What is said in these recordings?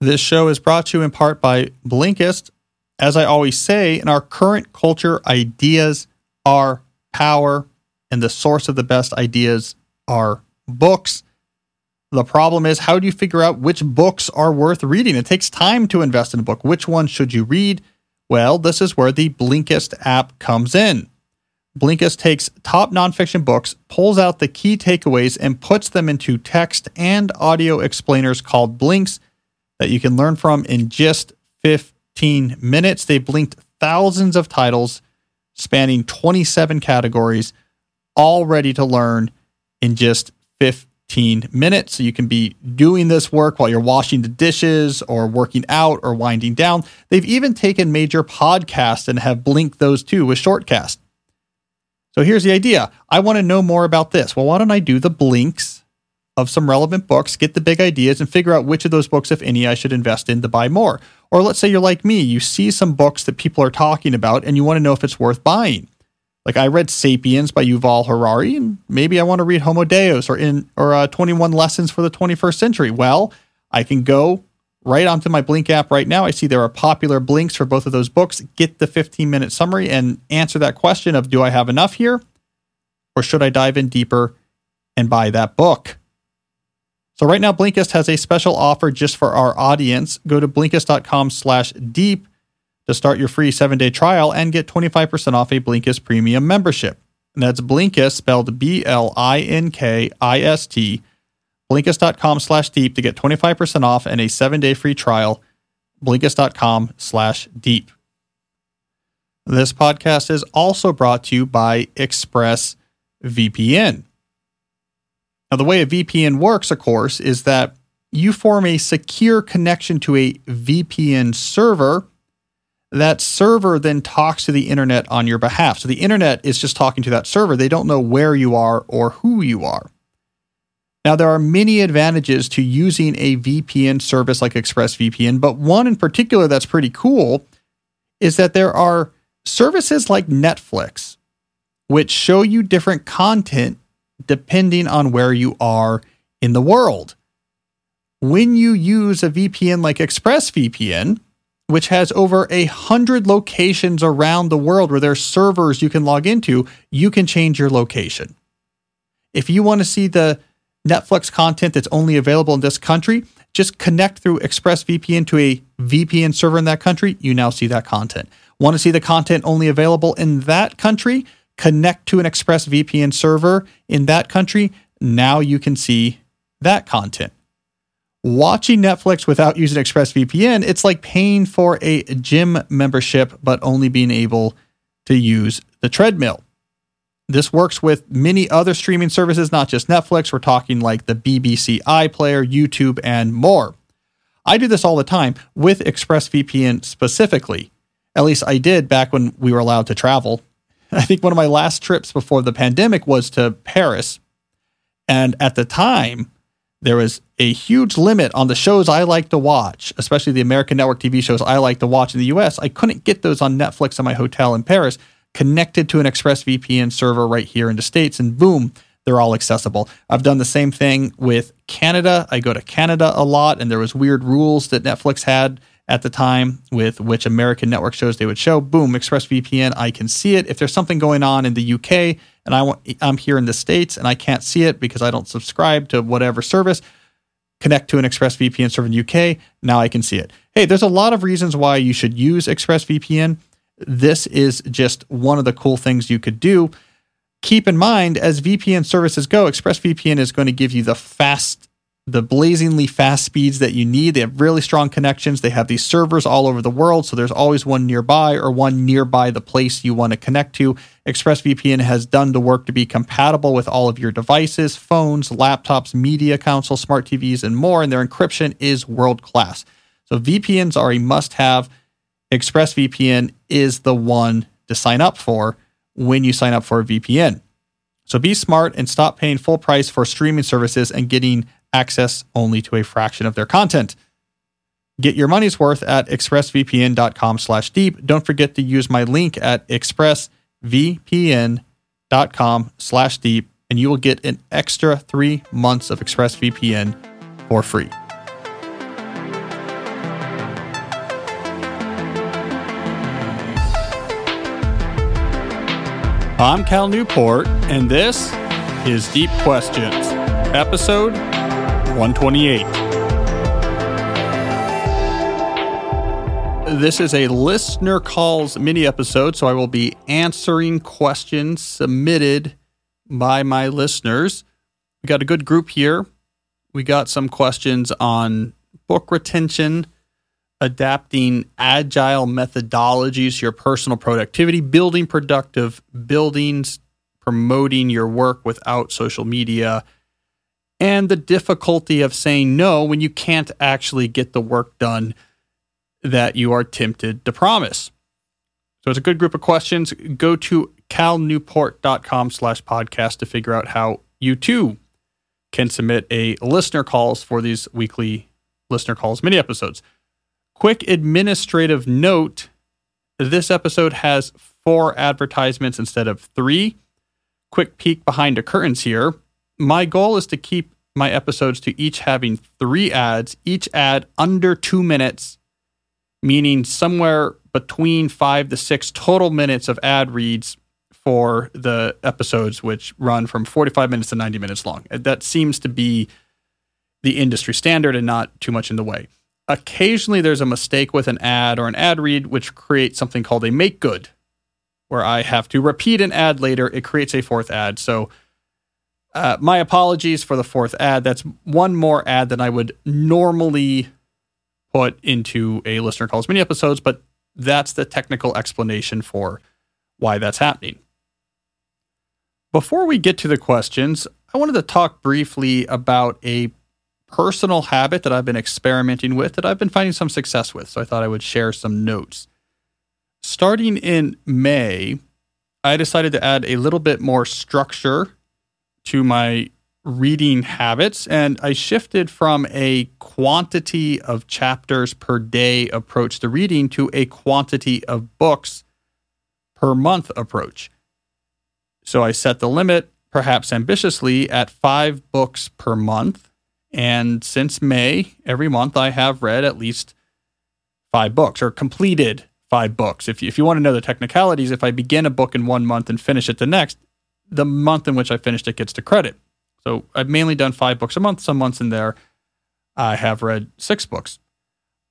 This show is brought to you in part by Blinkist. As I always say, in our current culture, ideas are power, and the source of the best ideas are books. The problem is, how do you figure out which books are worth reading? It takes time to invest in a book. Which one should you read? Well, this is where the Blinkist app comes in. Blinkist takes top nonfiction books, pulls out the key takeaways, and puts them into text and audio explainers called Blinks that you can learn from in just 15 minutes. They blinked thousands of titles spanning 27 categories, all ready to learn in just 15 minutes. So you can be doing this work while you're washing the dishes or working out or winding down. They've even taken major podcasts and have blinked those too with Shortcast. So here's the idea I want to know more about this. Well, why don't I do the blinks of some relevant books, get the big ideas, and figure out which of those books, if any, I should invest in to buy more? Or let's say you're like me, you see some books that people are talking about and you want to know if it's worth buying. Like I read *Sapiens* by Yuval Harari, and maybe I want to read *Homo Deus* or in or uh, *21 Lessons for the 21st Century*. Well, I can go right onto my Blink app right now. I see there are popular blinks for both of those books. Get the 15 minute summary and answer that question of do I have enough here, or should I dive in deeper and buy that book? So right now, Blinkist has a special offer just for our audience. Go to Blinkist.com slash deep to start your free seven day trial and get 25% off a Blinkist premium membership. And that's Blinkist, spelled B L I N K I S T, blinkist.com slash deep to get 25% off and a seven day free trial. Blinkist.com slash deep. This podcast is also brought to you by ExpressVPN. Now, the way a VPN works, of course, is that you form a secure connection to a VPN server that server then talks to the internet on your behalf. So the internet is just talking to that server. They don't know where you are or who you are. Now, there are many advantages to using a VPN service like ExpressVPN, but one in particular that's pretty cool is that there are services like Netflix, which show you different content depending on where you are in the world. When you use a VPN like ExpressVPN, which has over a hundred locations around the world where there's servers you can log into, you can change your location. If you want to see the Netflix content that's only available in this country, just connect through ExpressVPN to a VPN server in that country. You now see that content. Want to see the content only available in that country? Connect to an ExpressVPN server in that country. Now you can see that content watching Netflix without using ExpressVPN, it's like paying for a gym membership, but only being able to use the treadmill. This works with many other streaming services, not just Netflix. We're talking like the BBC iPlayer, YouTube, and more. I do this all the time with ExpressVPN specifically. At least I did back when we were allowed to travel. I think one of my last trips before the pandemic was to Paris. And at the time, there was a huge limit on the shows I like to watch, especially the American network TV shows I like to watch in the US. I couldn't get those on Netflix in my hotel in Paris, connected to an ExpressVPN server right here in the States, and boom, they're all accessible. I've done the same thing with Canada. I go to Canada a lot, and there was weird rules that Netflix had at the time with which American network shows they would show. Boom, ExpressVPN, I can see it. If there's something going on in the UK and I want, I'm here in the States and I can't see it because I don't subscribe to whatever service, connect to an ExpressVPN server in the UK. Now I can see it. Hey, there's a lot of reasons why you should use ExpressVPN. This is just one of the cool things you could do. Keep in mind, as VPN services go, ExpressVPN is going to give you the fast the blazingly fast speeds that you need. They have really strong connections. They have these servers all over the world, so there's always one nearby or one nearby the place you want to connect to. ExpressVPN has done the work to be compatible with all of your devices, phones, laptops, media consoles, smart TVs, and more, and their encryption is world class. So VPNs are a must have. ExpressVPN is the one to sign up for when you sign up for a VPN. So be smart and stop paying full price for streaming services and getting access only to a fraction of their content. Get your money's worth at expressvpn.com slash deep. Don't forget to use my link at expressvpn.com slash deep, and you will get an extra three months of ExpressVPN for free. I'm Cal Newport, and this is Deep Questions, episode 128. This is a listener calls mini episode, so I will be answering questions submitted by my listeners. We got a good group here. We got some questions on book retention, adapting agile methodologies your personal productivity, building productive buildings, promoting your work without social media, and the difficulty of saying no when you can't actually get the work done that you are tempted to promise. So it's a good group of questions. Go to calnewport.com slash podcast to figure out how you too can submit a listener calls for these weekly listener calls mini episodes. Quick administrative note this episode has four advertisements instead of three. Quick peek behind the curtains here. My goal is to keep my episodes to each having three ads, each ad under two minutes, meaning somewhere between five to six total minutes of ad reads for the episodes, which run from 45 minutes to 90 minutes long. Uh, that seems to be the industry standard and not too much in the way occasionally there's a mistake with an ad or an ad read, which creates something called a make good, where I have to repeat an ad later. It creates a fourth ad. So, uh, my apologies for the fourth ad. That's one more ad than I would normally put into a listener calls mini episodes, but that's the technical explanation for why that's happening. Before we get to the questions, I wanted to talk briefly about a personal habit that I've been experimenting with that I've been finding some success with. So I thought I would share some notes. Starting in May, I decided to add a little bit more structure to my reading habits and I shifted from a quantity of chapters per day approach to reading to a quantity of books per month approach. So I set the limit, perhaps ambitiously, at five books per month and since May, every month I have read at least five books or completed five books. If you, if you want to know the technicalities, if I begin a book in one month and finish it the next, the month in which I finished it gets to credit. So I've mainly done five books a month. Some months in there, I have read six books.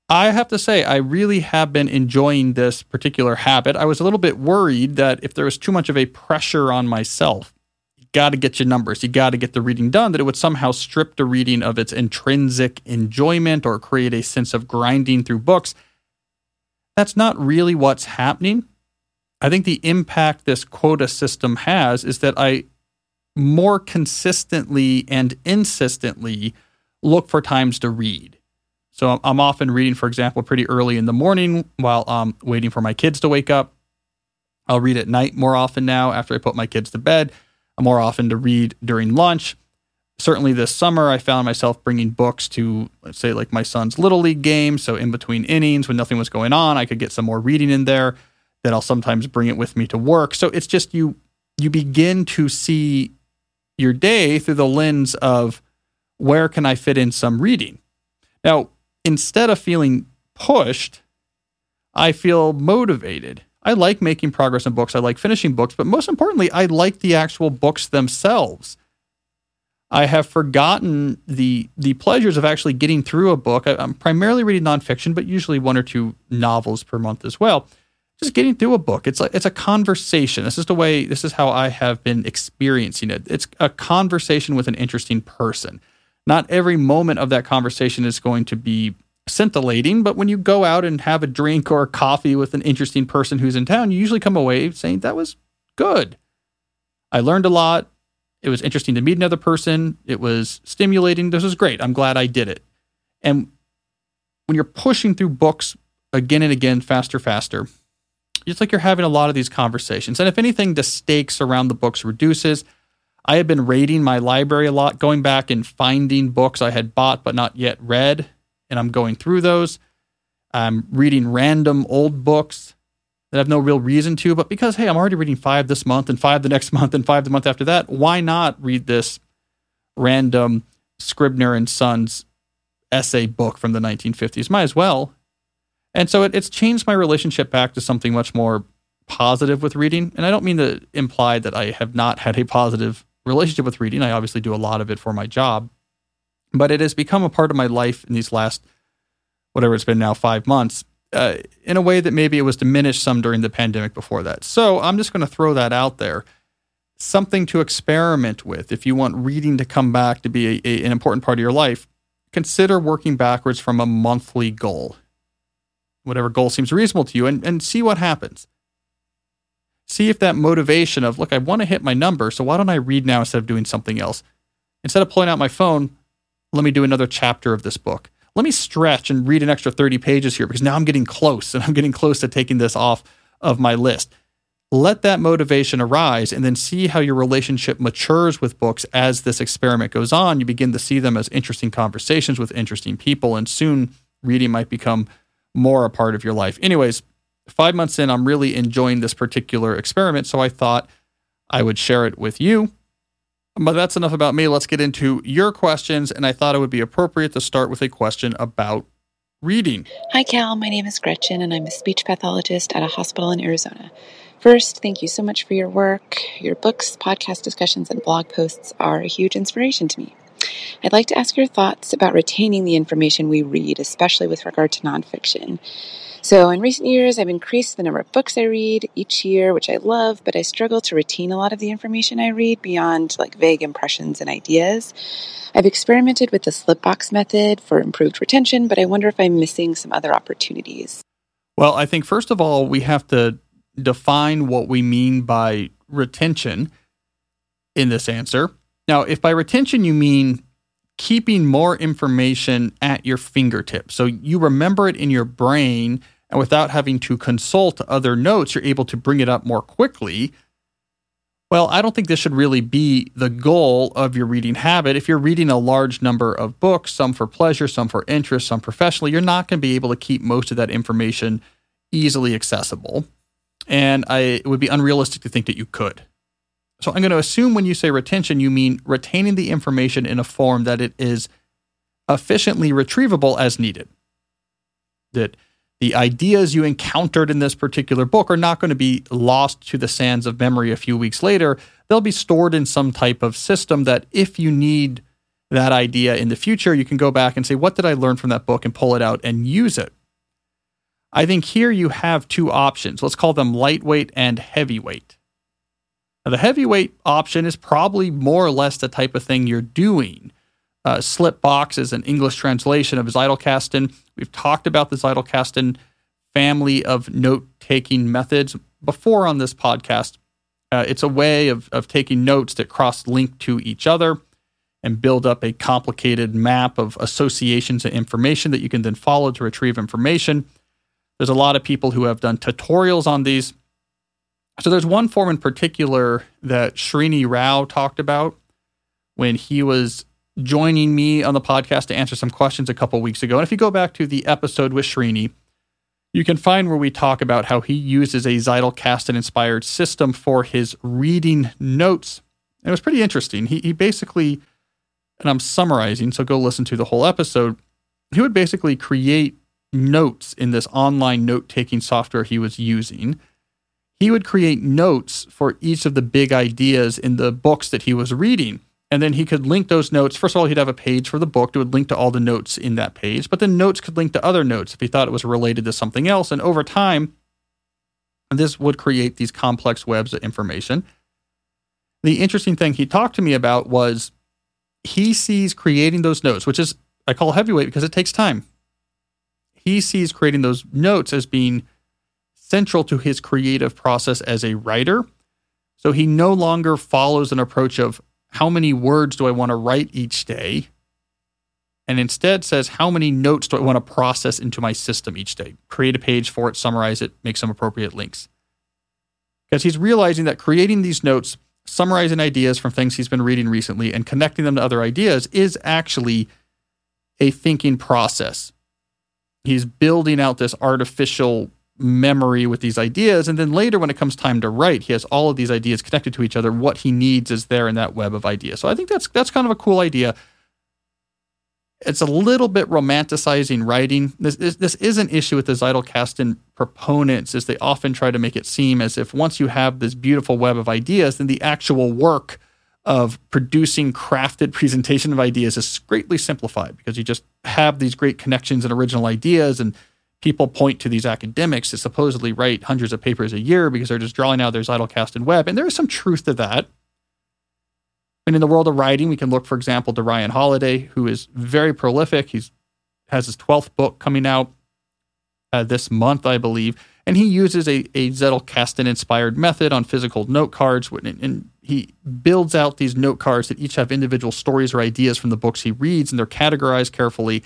I have to say, I really have been enjoying this particular habit. I was a little bit worried that if there was too much of a pressure on myself, you got to get your numbers, you got to get the reading done, that it would somehow strip the reading of its intrinsic enjoyment or create a sense of grinding through books. That's not really what's happening. I think the impact this quota system has is that I more consistently and insistently look for times to read. So I'm often reading, for example, pretty early in the morning while I'm waiting for my kids to wake up. I'll read at night more often now after I put my kids to bed more often to read during lunch. Certainly this summer, I found myself bringing books to, let's say, like my son's Little League game. So in between innings, when nothing was going on, I could get some more reading in there. Then I'll sometimes bring it with me to work. So it's just you you begin to see your day through the lens of where can I fit in some reading. Now, instead of feeling pushed, I feel motivated. I like making progress in books. I like finishing books, but most importantly, I like the actual books themselves. I have forgotten the the pleasures of actually getting through a book. I, am primarily reading nonfiction, but usually one or two novels per month as well. Just getting through a book. It's like it's a conversation. This is the way. This is how I have been experiencing it. It's a conversation with an interesting person. Not every moment of that conversation is going to be scintillating, but when you go out and have a drink or a coffee with an interesting person who's in town, you usually come away saying that was good. I learned a lot. It was interesting to meet another person. It was stimulating. This was great. I'm glad I did it. And when you're pushing through books again and again, faster, faster, it's like you're having a lot of these conversations. And if anything, the stakes around the books reduces. I have been raiding my library a lot, going back and finding books I had bought but not yet read and I'm going through those. I'm reading random old books that I have no real reason to, but because, hey, I'm already reading five this month and five the next month and five the month after that, why not read this random Scribner and Sons essay book from the 1950s? Might as well. And so it, it's changed my relationship back to something much more positive with reading. And I don't mean to imply that I have not had a positive relationship with reading. I obviously do a lot of it for my job, but it has become a part of my life in these last, whatever it's been now, five months. Uh, in a way that maybe it was diminished some during the pandemic before that. So I'm just going to throw that out there. Something to experiment with. If you want reading to come back to be a, a, an important part of your life, consider working backwards from a monthly goal. Whatever goal seems reasonable to you, and, and see what happens. See if that motivation of, look, I want to hit my number, so why don't I read now instead of doing something else? Instead of pulling out my phone, let me do another chapter of this book let me stretch and read an extra 30 pages here because now I'm getting close and I'm getting close to taking this off of my list. Let that motivation arise and then see how your relationship matures with books as this experiment goes on. You begin to see them as interesting conversations with interesting people, and soon reading might become more a part of your life. Anyways, five months in, I'm really enjoying this particular experiment. So I thought I would share it with you. But that's enough about me. Let's get into your questions. And I thought it would be appropriate to start with a question about reading. Hi, Cal. My name is Gretchen, and I'm a speech pathologist at a hospital in Arizona. First, thank you so much for your work. Your books, podcast discussions, and blog posts are a huge inspiration to me. I'd like to ask your thoughts about retaining the information we read, especially with regard to nonfiction. So, in recent years, I've increased the number of books I read each year, which I love, but I struggle to retain a lot of the information I read beyond like vague impressions and ideas. I've experimented with the slipbox method for improved retention, but I wonder if I'm missing some other opportunities. Well, I think first of all, we have to define what we mean by retention in this answer. Now, if by retention you mean keeping more information at your fingertips, so you remember it in your brain and without having to consult other notes, you're able to bring it up more quickly. Well, I don't think this should really be the goal of your reading habit. If you're reading a large number of books, some for pleasure, some for interest, some professionally, you're not going to be able to keep most of that information easily accessible. And I, it would be unrealistic to think that you could. So I'm going to assume when you say retention, you mean retaining the information in a form that it is efficiently retrievable as needed. That the ideas you encountered in this particular book are not going to be lost to the sands of memory a few weeks later. They'll be stored in some type of system that if you need that idea in the future, you can go back and say, What did I learn from that book? and pull it out and use it. I think here you have two options. Let's call them lightweight and heavyweight. Now, the heavyweight option is probably more or less the type of thing you're doing. Uh, Slipbox is an English translation of Zettelkasten. We've talked about the Zettelkasten family of note taking methods before on this podcast. Uh, it's a way of, of taking notes that cross link to each other and build up a complicated map of associations and information that you can then follow to retrieve information. There's a lot of people who have done tutorials on these. So there's one form in particular that Srini Rao talked about when he was joining me on the podcast to answer some questions a couple weeks ago. And if you go back to the episode with Srini, you can find where we talk about how he uses a Zettelkasten inspired system for his reading notes. And it was pretty interesting. He, he basically, and I'm summarizing, so go listen to the whole episode. He would basically create notes in this online note taking software he was using. He would create notes for each of the big ideas in the books that he was reading. And then he could link those notes. First of all, he'd have a page for the book that would link to all the notes in that page, but then notes could link to other notes if he thought it was related to something else. And over time, this would create these complex webs of information. The interesting thing he talked to me about was he sees creating those notes, which is, I call heavyweight because it takes time. He sees creating those notes as being central to his creative process as a writer. So he no longer follows an approach of how many words do I want to write each day? And instead says, how many notes do I want to process into my system each day? Create a page for it, summarize it, make some appropriate links. Because he's realizing that creating these notes, summarizing ideas from things he's been reading recently, and connecting them to other ideas is actually a thinking process. He's building out this artificial memory with these ideas. And then later, when it comes time to write, he has all of these ideas connected to each other. What he needs is there in that web of ideas. So I think that's that's kind of a cool idea. it's a little bit romanticizing writing. This, this, this is an issue with the Zettelkasten proponents, is they often try to make it seem as if once you have this beautiful web of ideas, then the actual work of producing crafted presentation of ideas is greatly simplified because you just have these great connections and original ideas and people point to these academics that supposedly write hundreds of papers a year because they're just drawing out their Zettelkasten web. And there is some truth to that. And in the world of writing, we can look, for example, to Ryan Holiday, who is very prolific. He's has his 12th book coming out uh, this month, I believe. And he uses a, a Zettelkasten inspired method on physical note cards. And he builds out these note cards that each have individual stories or ideas from the books he reads, and they're categorized carefully.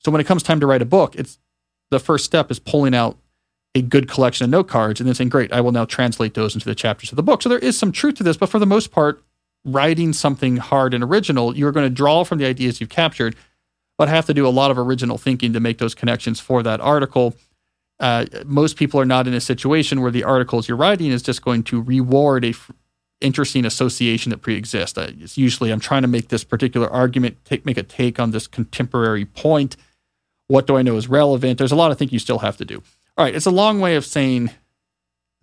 So when it comes time to write a book, it's the first step is pulling out a good collection of note cards and then saying, Great, I will now translate those into the chapters of the book. So there is some truth to this, but for the most part, writing something hard and original, you're going to draw from the ideas you've captured, but have to do a lot of original thinking to make those connections for that article. Uh, most people are not in a situation where the articles you're writing is just going to reward a f- interesting association that pre-exists. Uh, it's usually I'm trying to make this particular argument, take, make a take on this contemporary point. What do I know is relevant? There's a lot of things you still have to do. All right, it's a long way of saying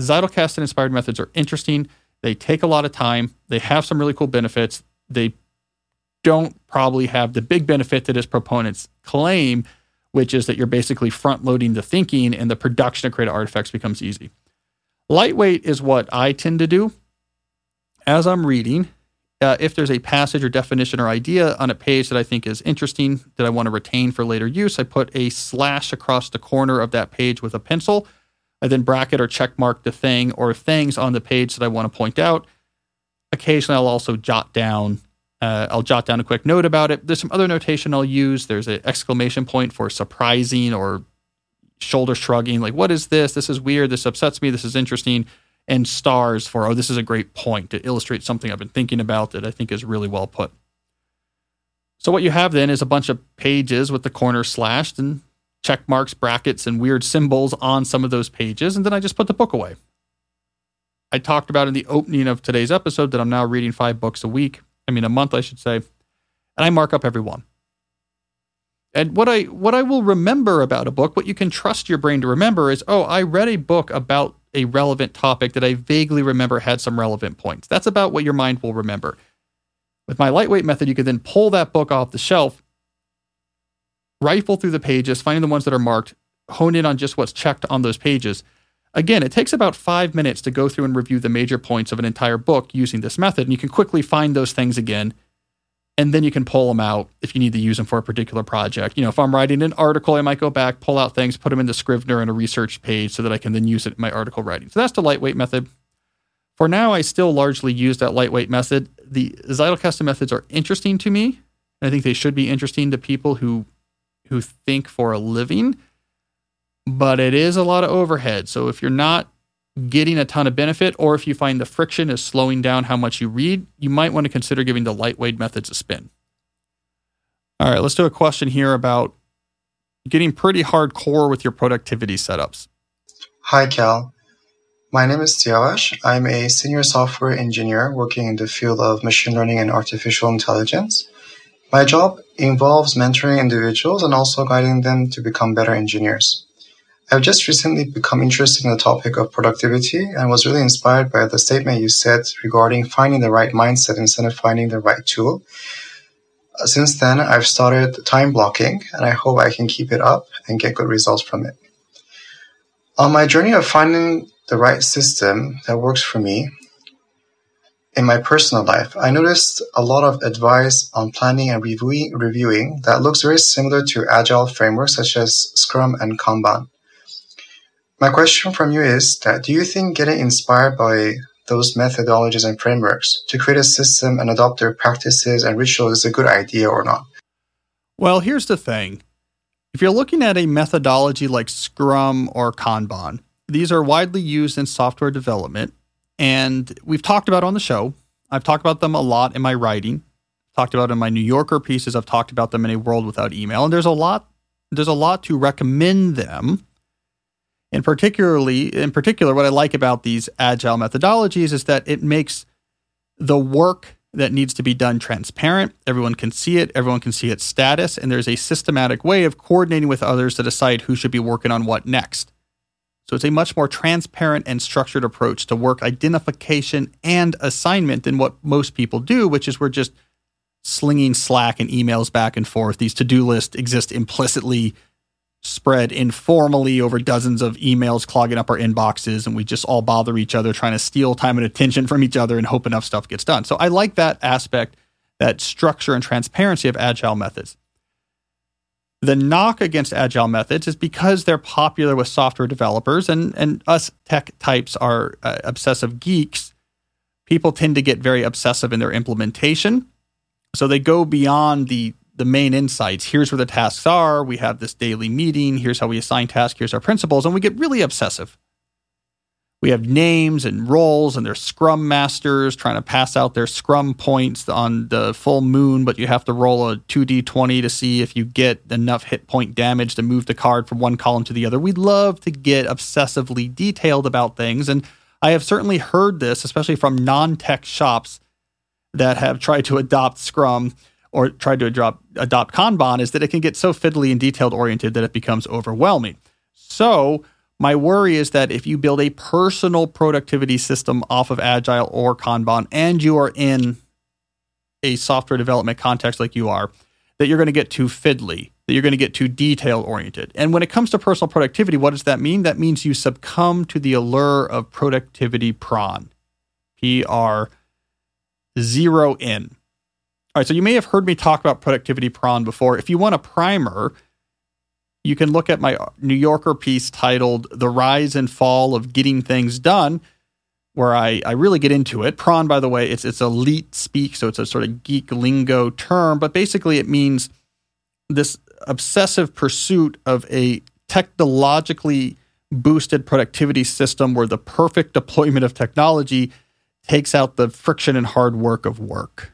Zettelkasten inspired methods are interesting. They take a lot of time. They have some really cool benefits. They don't probably have the big benefit that its proponents claim, which is that you're basically front loading the thinking and the production of creative artifacts becomes easy. Lightweight is what I tend to do. As I'm reading, uh, if there's a passage or definition or idea on a page that I think is interesting that I want to retain for later use, I put a slash across the corner of that page with a pencil I then bracket or check mark the thing or things on the page that I want to point out. Occasionally, I'll also jot down. Uh, I'll jot down a quick note about it. There's some other notation I'll use. There's an exclamation point for surprising or shoulder shrugging, like "What is this? This is weird. This upsets me. This is interesting." And stars for "Oh, this is a great point to illustrate something I've been thinking about that I think is really well put." So what you have then is a bunch of pages with the corners slashed, and check marks, brackets, and weird symbols on some of those pages, and then I just put the book away. I talked about in the opening of today's episode that I'm now reading five books a week. I mean, a month, I should say, and I mark up every one. And what I what I will remember about a book, what you can trust your brain to remember is, oh, I read a book about a relevant topic that I vaguely remember had some relevant points. That's about what your mind will remember. With my lightweight method, you can then pull that book off the shelf rifle through the pages, finding the ones that are marked, hone in on just what's checked on those pages. Again, it takes about five minutes to go through and review the major points of an entire book using this method. And you can quickly find those things again. And then you can pull them out if you need to use them for a particular project. You know, if I'm writing an article, I might go back, pull out things, put them into Scrivener and a research page so that I can then use it in my article writing. So that's the lightweight method. For now, I still largely use that lightweight method. The Zettelkasten methods are interesting to me. And I think they should be interesting to people who who think for a living, but it is a lot of overhead. So if you're not getting a ton of benefit, or if you find the friction is slowing down how much you read, you might want to consider giving the lightweight methods a spin. All right, let's do a question here about getting pretty hardcore with your productivity setups. Hi, Cal. My name is Siavash. I'm a senior software engineer working in the field of machine learning and artificial intelligence. My job involves mentoring individuals and also guiding them to become better engineers. I've just recently become interested in the topic of productivity and was really inspired by the statement you said regarding finding the right mindset instead of finding the right tool. Uh, since then, I've started time blocking and I hope I can keep it up and get good results from it. On my journey of finding the right system that works for me, in my personal life, I noticed a lot of advice on planning and reviewing, reviewing that looks very similar to agile frameworks such as Scrum and Kanban. My question from you is that do you think getting inspired by those methodologies and frameworks to create a system and adopt their practices and rituals is a good idea or not? Well, here's the thing. If you're looking at a methodology like Scrum or Kanban, these are widely used in software development and we've talked about on the show. I've talked about them a lot in my writing. Talked about in my New Yorker pieces. I've talked about them in a world without email. And there's a lot. There's a lot to recommend them. And particularly, in particular, what I like about these agile methodologies is that it makes the work that needs to be done transparent. Everyone can see it, everyone can see its status, and there's a systematic way of coordinating with others to decide who should be working on what next. So it's a much more transparent and structured approach to work identification and assignment than what most people do, which is we're just slinging Slack and emails back and forth. These to do lists exist implicitly spread informally over dozens of emails clogging up our inboxes and we just all bother each other trying to steal time and attention from each other and hope enough stuff gets done. So I like that aspect, that structure and transparency of agile methods. The knock against agile methods is because they're popular with software developers and, and us tech types are uh, obsessive geeks. People tend to get very obsessive in their implementation. So they go beyond the the main insights. Here's where the tasks are. We have this daily meeting. Here's how we assign tasks. Here's our principles. And we get really obsessive. We have names and roles, and there's scrum masters trying to pass out their scrum points on the full moon, but you have to roll a 2d20 to see if you get enough hit point damage to move the card from one column to the other. We love to get obsessively detailed about things. And I have certainly heard this, especially from non tech shops that have tried to adopt Scrum or tried to adopt, adopt Kanban is that it can get so fiddly and detailed oriented that it becomes overwhelming. So, my worry is that if you build a personal productivity system off of Agile or Kanban and you are in a software development context like you are, that you're going to get too fiddly, that you're going to get too detail oriented. And when it comes to personal productivity, what does that mean? That means you succumb to the allure of productivity pr0n. P R zero in. All right, so you may have heard me talk about productivity pr0n before. If you want a primer, you can look at my New Yorker piece titled The Rise and Fall of Getting Things Done, where I, I really get into it. Pr0n, by the way, it's it's elite speak, so it's a sort of geek lingo term, but basically it means this obsessive pursuit of a technologically boosted productivity system where the perfect deployment of technology takes out the friction and hard work of work.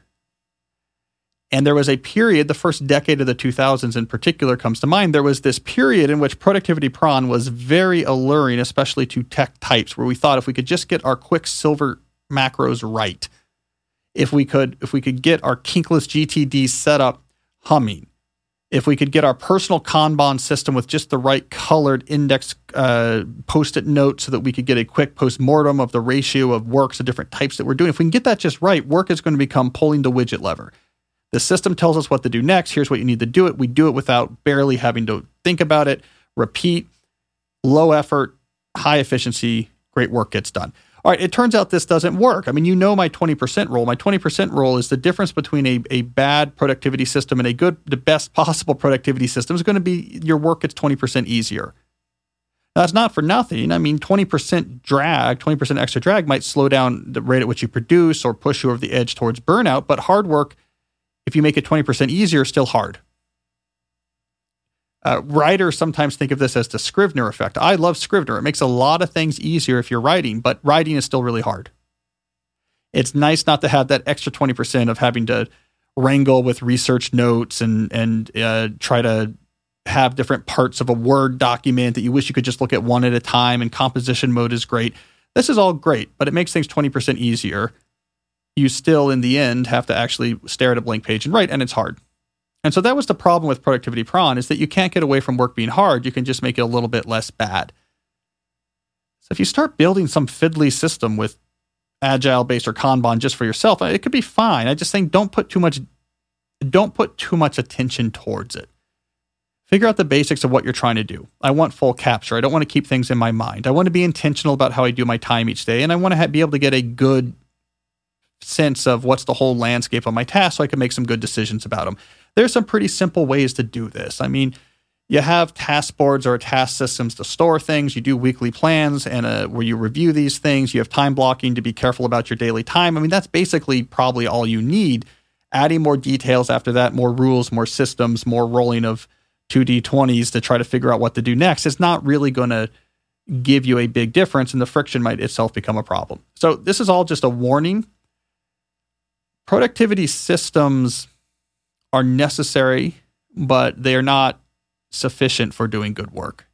And there was a period, the first decade of the 2000s in particular comes to mind. There was this period in which productivity pr0n was very alluring, especially to tech types, where we thought if we could just get our Quicksilver macros right, if we could, if we could get our kinkless GTD setup humming, if we could get our personal Kanban system with just the right colored index uh, post-it note so that we could get a quick post-mortem of the ratio of works of different types that we're doing, if we can get that just right, work is going to become pulling the widget lever. The system tells us what to do next. Here's what you need to do it. We do it without barely having to think about it. Repeat, low effort, high efficiency, great work gets done. All right, it turns out this doesn't work. I mean, you know my 20% rule. My 20% rule is the difference between a, a bad productivity system and a good, the best possible productivity system is going to be your work gets 20% easier. Now, that's not for nothing. I mean, 20% drag, 20% extra drag might slow down the rate at which you produce or push you over the edge towards burnout, but hard work – if you make it 20% easier, still hard. Uh, writers sometimes think of this as the Scrivener effect. I love Scrivener. It makes a lot of things easier if you're writing, but writing is still really hard. It's nice not to have that extra 20% of having to wrangle with research notes and, and uh, try to have different parts of a Word document that you wish you could just look at one at a time, and composition mode is great. This is all great, but it makes things 20% easier you still, in the end, have to actually stare at a blank page and write, and it's hard. And so that was the problem with productivity pr0n is that you can't get away from work being hard. You can just make it a little bit less bad. So if you start building some fiddly system with agile based or Kanban just for yourself, it could be fine. I just think don't put too much don't put too much attention towards it. Figure out the basics of what you're trying to do. I want full capture. I don't want to keep things in my mind. I want to be intentional about how I do my time each day, and I want to be able to get a good sense of what's the whole landscape of my task so I can make some good decisions about them. There's some pretty simple ways to do this. I mean, you have task boards or task systems to store things. You do weekly plans and uh, where you review these things. You have time blocking to be careful about your daily time. I mean, that's basically probably all you need. Adding more details after that, more rules, more systems, more rolling of 2D20s to try to figure out what to do next is not really going to give you a big difference, and the friction might itself become a problem. So, this is all just a warning productivity systems are necessary, but they are not sufficient for doing good work.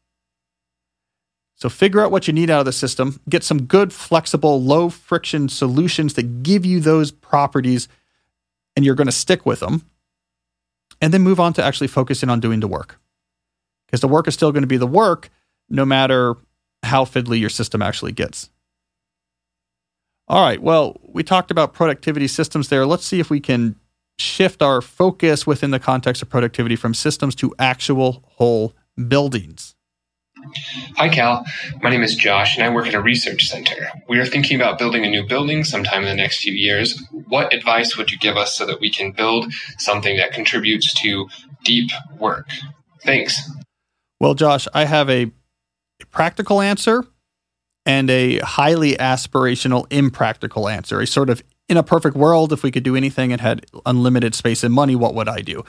So figure out what you need out of the system, get some good, flexible, low friction solutions that give you those properties and you're going to stick with them, and then move on to actually focusing on doing the work. Because the work is still going to be the work no matter how fiddly your system actually gets. All right, well, we talked about productivity systems there. Let's see if we can shift our focus within the context of productivity from systems to actual whole buildings. Hi, Cal. My name is Josh, and I work at a research center. We are thinking about building a new building sometime in the next few years. What advice would you give us so that we can build something that contributes to deep work? Thanks. Well, Josh, I have a practical answer and a highly aspirational, impractical answer. A sort of in a perfect world, if we could do anything and had unlimited space and money, what would I do?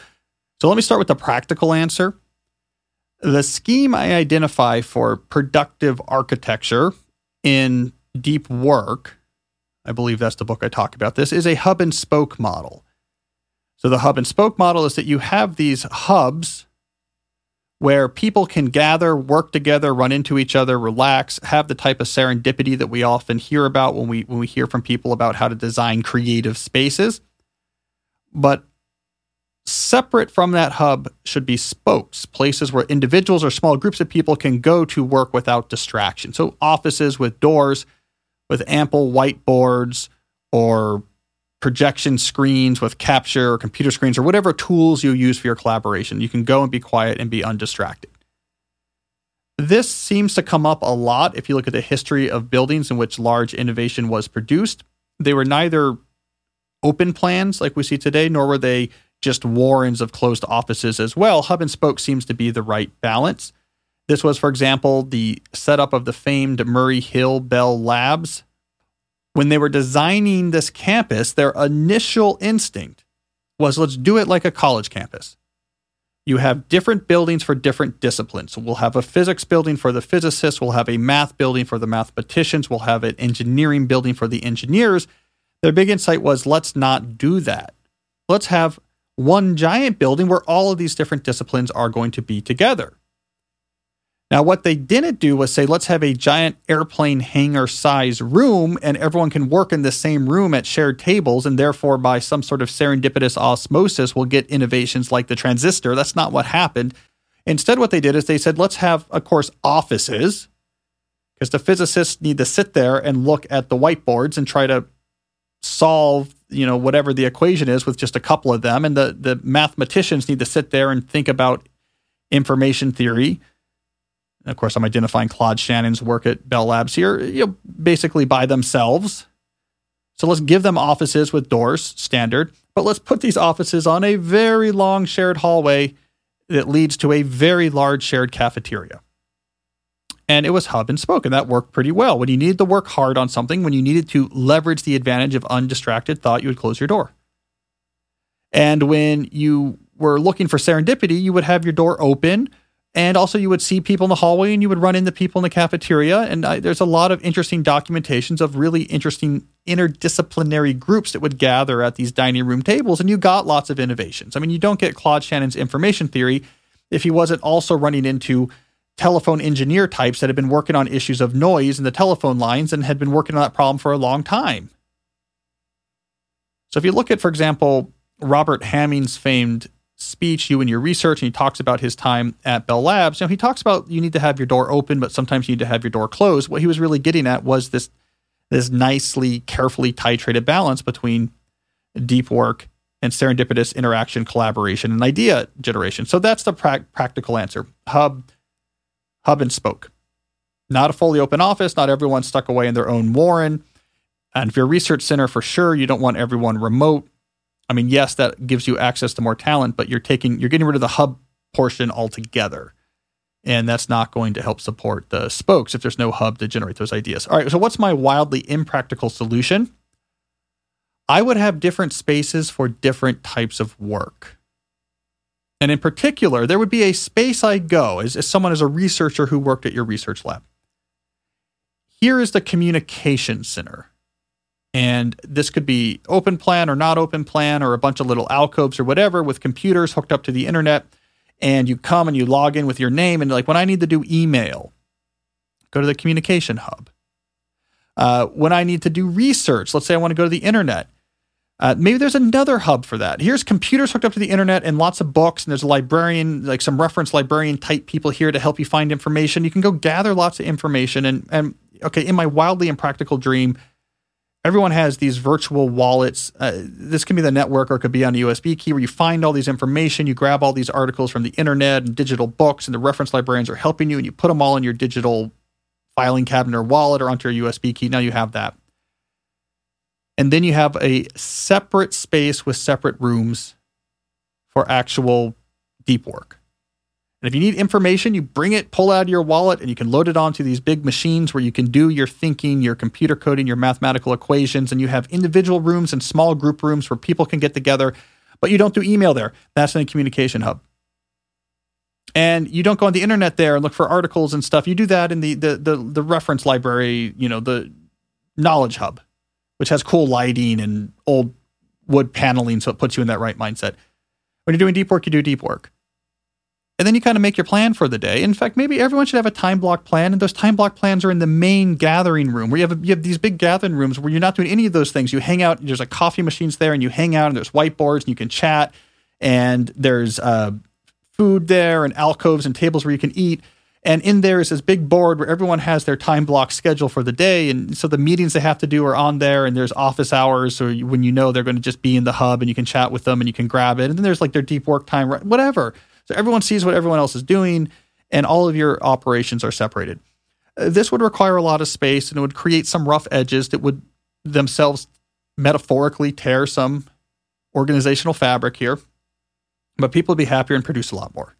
So let me start with the practical answer. The scheme I identify for productive architecture in deep work, I believe that's the book I talk about this, is a hub and spoke model. So the hub and spoke model is that you have these hubs where people can gather, work together, run into each other, relax, have the type of serendipity that we often hear about when we when we hear from people about how to design creative spaces. But separate from that hub should be spokes, places where individuals or small groups of people can go to work without distraction. So offices with doors with ample whiteboards or projection screens with capture or computer screens or whatever tools you use for your collaboration. You can go and be quiet and be undistracted. This seems to come up a lot if you look at the history of buildings in which large innovation was produced. They were neither open plans like we see today, nor were they just warrens of closed offices as well. Hub and spoke seems to be the right balance. This was, for example, the setup of the famed Murray Hill Bell Labs when they were designing this campus, their initial instinct was let's do it like a college campus. You have different buildings for different disciplines. So we'll have a physics building for the physicists, we'll have a math building for the mathematicians, we'll have an engineering building for the engineers. Their big insight was let's not do that. Let's have one giant building where all of these different disciplines are going to be together. Now, what they didn't do was say, let's have a giant airplane hangar size room and everyone can work in the same room at shared tables. And therefore, by some sort of serendipitous osmosis, we'll get innovations like the transistor. That's not what happened. Instead, what they did is they said, let's have, of course, offices because the physicists need to sit there and look at the whiteboards and try to solve you know whatever the equation is with just a couple of them and the the mathematicians need to sit there and think about information theory and of course, I'm identifying Claude Shannon's work at Bell Labs here, you know, basically by themselves. So let's give them offices with doors, standard, but let's put these offices on a very long shared hallway that leads to a very large shared cafeteria. And it was hub and spoke, and that worked pretty well. When you needed to work hard on something, when you needed to leverage the advantage of undistracted thought, you would close your door. And when you were looking for serendipity, you would have your door open and also, you would see people in the hallway and you would run into people in the cafeteria. And I, there's a lot of interesting documentations of really interesting interdisciplinary groups that would gather at these dining room tables. And you got lots of innovations. I mean, you don't get Claude Shannon's information theory if he wasn't also running into telephone engineer types that had been working on issues of noise in the telephone lines and had been working on that problem for a long time. So if you look at, for example, Robert Hamming's famed speech, you and your research, and he talks about his time at Bell Labs. Know, he talks about you need to have your door open, but sometimes you need to have your door closed. What he was really getting at was this this nicely, carefully titrated balance between deep work and serendipitous interaction, collaboration, and idea generation. So that's the pra- practical answer. Hub, hub and spoke. Not a fully open office. Not everyone stuck away in their own warren. And if you're a research center, for sure, you don't want everyone remote. I mean, yes, that gives you access to more talent, but you're taking you're getting rid of the hub portion altogether. And that's not going to help support the spokes if there's no hub to generate those ideas. All right, so what's my wildly impractical solution? I would have different spaces for different types of work. And in particular, there would be a space I go as, as someone as a researcher who worked at your research lab. Here is the communication center. And this could be open plan or not open plan or a bunch of little alcoves or whatever with computers hooked up to the internet. And you come and you log in with your name. And like when I need to do email, go to the communication hub. Uh, when I need to do research, let's say I want to go to the internet, Uh, maybe there's another hub for that. Here's computers hooked up to the internet and lots of books, and there's a librarian, like some reference librarian type people here to help you find information. You can go gather lots of information. And, and okay, in my wildly impractical dream, everyone has these virtual wallets. Uh, this can be the network or it could be on a USB key where you find all these information. You grab all these articles from the internet and digital books, and the reference librarians are helping you, and you put them all in your digital filing cabinet or wallet or onto your USB key. Now you have that. And then you have a separate space with separate rooms for actual deep work. And if you need information, you bring it, pull out of your wallet, and you can load it onto these big machines where you can do your thinking, your computer coding, your mathematical equations. And you have individual rooms and small group rooms where people can get together, but you don't do email there. That's in a communication hub. And you don't go on the internet there and look for articles and stuff. You do that in the the the, the reference library, you know, the knowledge hub which has cool lighting and old wood paneling, so it puts you in that right mindset. When you're doing deep work, you do deep work. And then you kind of make your plan for the day. In fact, maybe everyone should have a time block plan, and those time block plans are in the main gathering room where you have, you have these big gathering rooms where you're not doing any of those things. You hang out, there's a coffee machines there, and you hang out, and there's whiteboards, and you can chat, and there's uh, food there, and alcoves and tables where you can eat. And in there is this big board where everyone has their time block schedule for the day. And so the meetings they have to do are on there. And there's office hours or when you know they're going to just be in the hub and you can chat with them and you can grab it. And then there's like their deep work time, whatever. So everyone sees what everyone else is doing and all of your operations are separated. Uh, this would require a lot of space and it would create some rough edges that would themselves metaphorically tear some organizational fabric here. But people would be happier and produce a lot more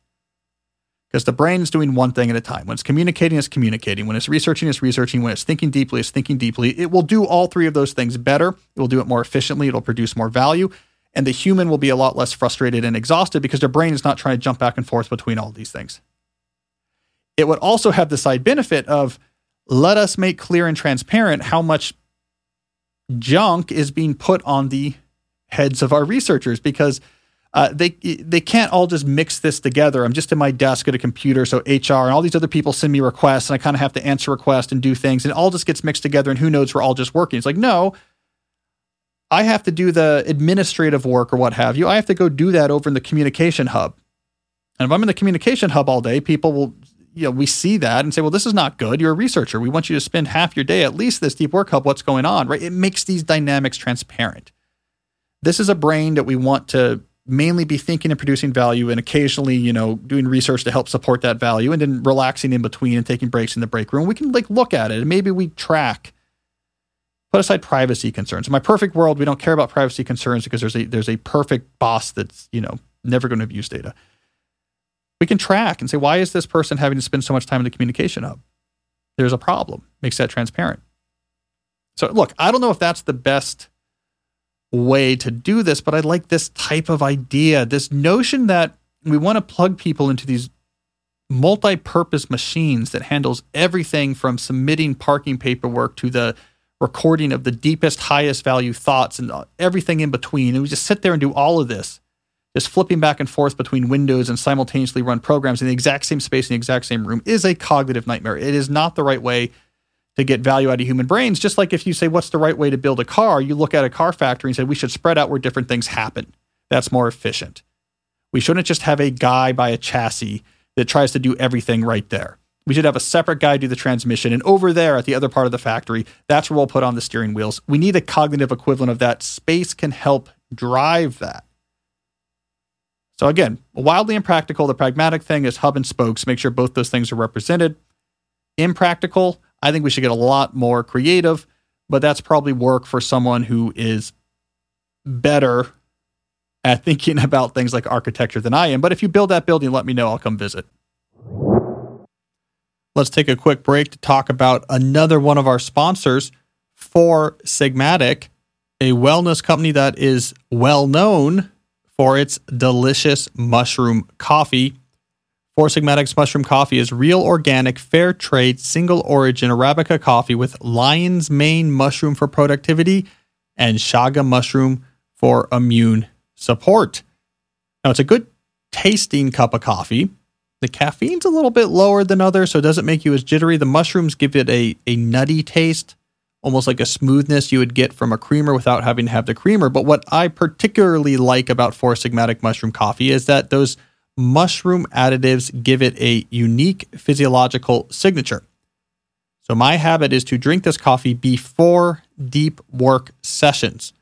because the brain is doing one thing at a time. When it's communicating, it's communicating. When it's researching, it's researching. When it's thinking deeply, it's thinking deeply. It will do all three of those things better. It will do it more efficiently. It'll produce more value. And the human will be a lot less frustrated and exhausted because their brain is not trying to jump back and forth between all these things. It would also have the side benefit of let us make clear and transparent how much junk is being put on the heads of our researchers because uh, they they can't all just mix this together. I'm just in my desk at a computer, so HR and all these other people send me requests, and I kind of have to answer requests and do things, and it all just gets mixed together. And who knows? We're all just working. It's like no, I have to do the administrative work or what have you. I have to go do that over in the communication hub. And if I'm in the communication hub all day, people will, you know, we see that and say, well, this is not good. You're a researcher. We want you to spend half your day at least this deep work hub. What's going on, right? It makes these dynamics transparent. This is a brain that we want to mainly be thinking and producing value and occasionally, you know, doing research to help support that value and then relaxing in between and taking breaks in the break room. We can like look at it and maybe we track put aside privacy concerns. In my perfect world, we don't care about privacy concerns because there's a there's a perfect boss that's, you know, never going to abuse data. We can track and say, why is this person having to spend so much time in the communication hub? There's a problem. Makes that transparent. So look, I don't know if that's the best way to do this, but I like this type of idea, this notion that we want to plug people into these multi-purpose machines that handles everything from submitting parking paperwork to the recording of the deepest highest value thoughts and everything in between and we just sit there and do all of this just flipping back and forth between windows and simultaneously run programs in the exact same space in the exact same room is a cognitive nightmare it is not the right way to get value out of human brains. Just like if you say, what's the right way to build a car? You look at a car factory and say, we should spread out where different things happen. That's more efficient. We shouldn't just have a guy by a chassis that tries to do everything right there. We should have a separate guy do the transmission. And over there at the other part of the factory, that's where we'll put on the steering wheels. We need a cognitive equivalent of that. Space can help drive that. So, again, wildly impractical. The pragmatic thing is hub and spokes. Make sure both those things are represented. Impractical, I think we should get a lot more creative, but that's probably work for someone who is better at thinking about things like architecture than I am. But if you build that building, let me know. I'll come visit. Let's take a quick break to talk about another one of our sponsors, Four Sigmatic, a wellness company that is well known for its delicious mushroom coffee. Four Sigmatic's mushroom coffee is real organic, fair trade, single origin Arabica coffee with lion's mane mushroom for productivity and chaga mushroom for immune support. Now, it's a good tasting cup of coffee. The caffeine's a little bit lower than others, so it doesn't make you as jittery. The mushrooms give it a, a nutty taste, almost like a smoothness you would get from a creamer without having to have the creamer. But what I particularly like about Four Sigmatic mushroom coffee is that those mushroom additives give it a unique physiological signature. So, my habit is to drink this coffee before deep work sessions.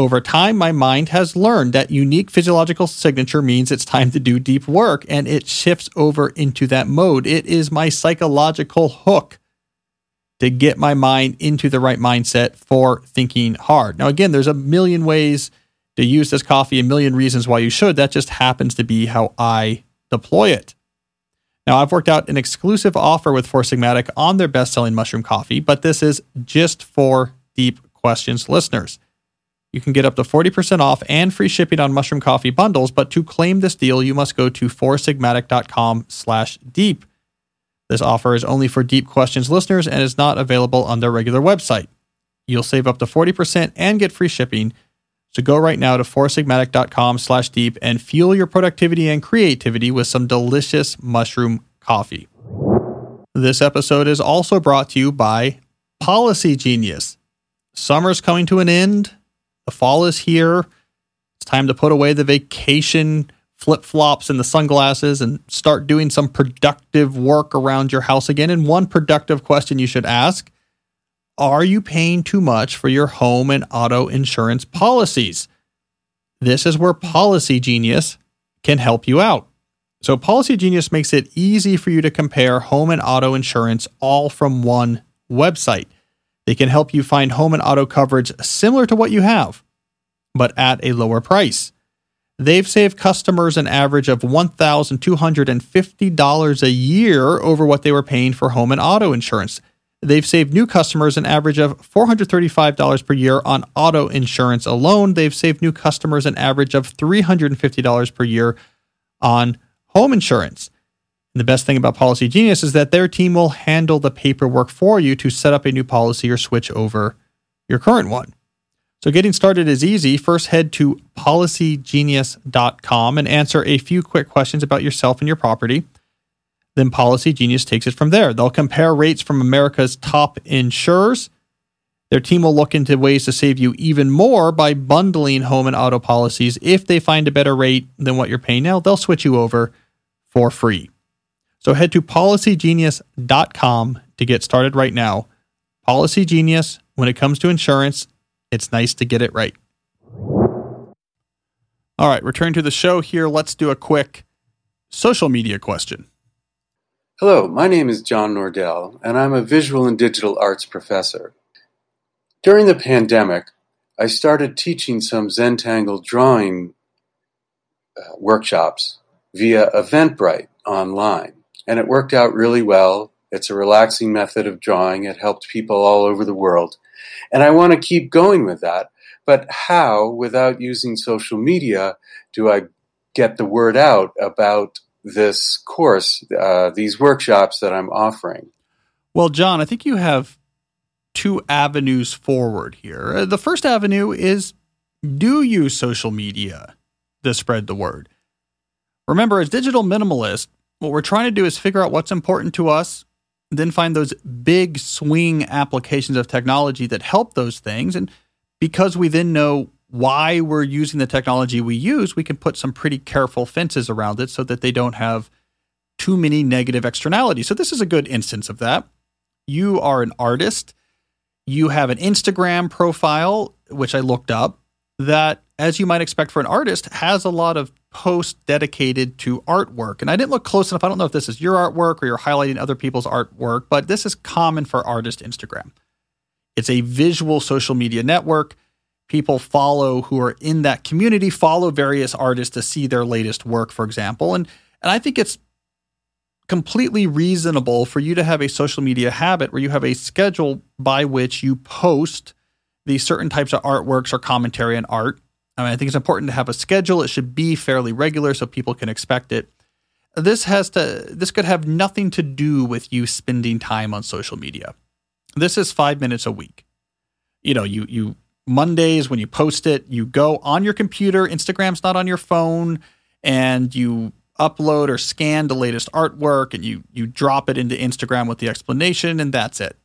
Over time, my mind has learned that unique physiological signature means it's time to do deep work and it shifts over into that mode. It is my psychological hook to get my mind into the right mindset for thinking hard. Now, again, there's a million ways to use this coffee, a million reasons why you should. That just happens to be how I deploy it. Now, I've worked out an exclusive offer with Four Sigmatic on their best selling mushroom coffee, but this is just for Deep Questions listeners. You can get up to 40% off and free shipping on mushroom coffee bundles, but to claim this deal, you must go to foursigmatic.com slash deep. This offer is only for Deep Questions listeners and is not available on their regular website. You'll save up to 40% and get free shipping. So go right now to foursigmatic.com slash deep and fuel your productivity and creativity with some delicious mushroom coffee. This episode is also brought to you by Policy Genius. Summer's coming to an end the fall is here. It's time to put away the vacation flip flops and the sunglasses and start doing some productive work around your house again. And one productive question you should ask Are you paying too much for your home and auto insurance policies? This is where Policy Genius can help you out. So, Policy Genius makes it easy for you to compare home and auto insurance all from one website. They can help you find home and auto coverage similar to what you have, but at a lower price. They've saved customers an average of $1,250 a year over what they were paying for home and auto insurance. They've saved new customers an average of $435 per year on auto insurance alone. They've saved new customers an average of $350 per year on home insurance. And the best thing about Policy Genius is that their team will handle the paperwork for you to set up a new policy or switch over your current one. So getting started is easy. First, head to policygenius.com and answer a few quick questions about yourself and your property. Then Policy Genius takes it from there. They'll compare rates from America's top insurers. Their team will look into ways to save you even more by bundling home and auto policies. If they find a better rate than what you're paying now, they'll switch you over for free. So head to policygenius.com to get started right now. Policy Genius, when it comes to insurance, it's nice to get it right. All right, return to the show here. Let's do a quick social media question. Hello, my name is John Nordell, and I'm a visual and digital arts professor. During the pandemic, I started teaching some Zentangle drawing uh, workshops via Eventbrite online and it worked out really well. It's a relaxing method of drawing. It helped people all over the world. And I want to keep going with that. But how, without using social media, do I get the word out about this course, uh, these workshops that I'm offering? Well, John, I think you have two avenues forward here. Uh, the first avenue is do use social media to spread the word. Remember, as digital minimalists, what we're trying to do is figure out what's important to us, then find those big swing applications of technology that help those things. And because we then know why we're using the technology we use, we can put some pretty careful fences around it so that they don't have too many negative externalities. So, this is a good instance of that. You are an artist, you have an Instagram profile, which I looked up, that, as you might expect for an artist, has a lot of post dedicated to artwork. And I didn't look close enough. I don't know if this is your artwork or you're highlighting other people's artwork, but this is common for artist Instagram. It's a visual social media network. People follow who are in that community, follow various artists to see their latest work, for example. And and I think it's completely reasonable for you to have a social media habit where you have a schedule by which you post these certain types of artworks or commentary on art I, mean, I think it's important to have a schedule. It should be fairly regular so people can expect it. This has to this could have nothing to do with you spending time on social media. This is 5 minutes a week. You know, you you Mondays when you post it, you go on your computer, Instagram's not on your phone, and you upload or scan the latest artwork and you you drop it into Instagram with the explanation and that's it.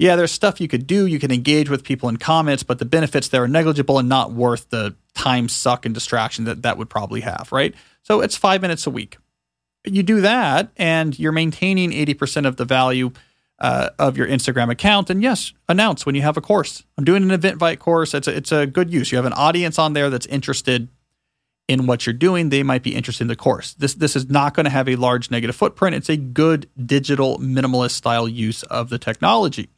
Yeah, there's stuff you could do. You can engage with people in comments, but the benefits there are negligible and not worth the time suck and distraction that that would probably have, right? So it's five minutes a week. You do that, and you're maintaining 80% of the value uh, of your Instagram account. And yes, announce when you have a course. I'm doing an Eventbrite course. It's a, it's a good use. You have an audience on there that's interested in what you're doing. They might be interested in the course. This this is not going to have a large negative footprint. It's a good digital minimalist style use of the technology.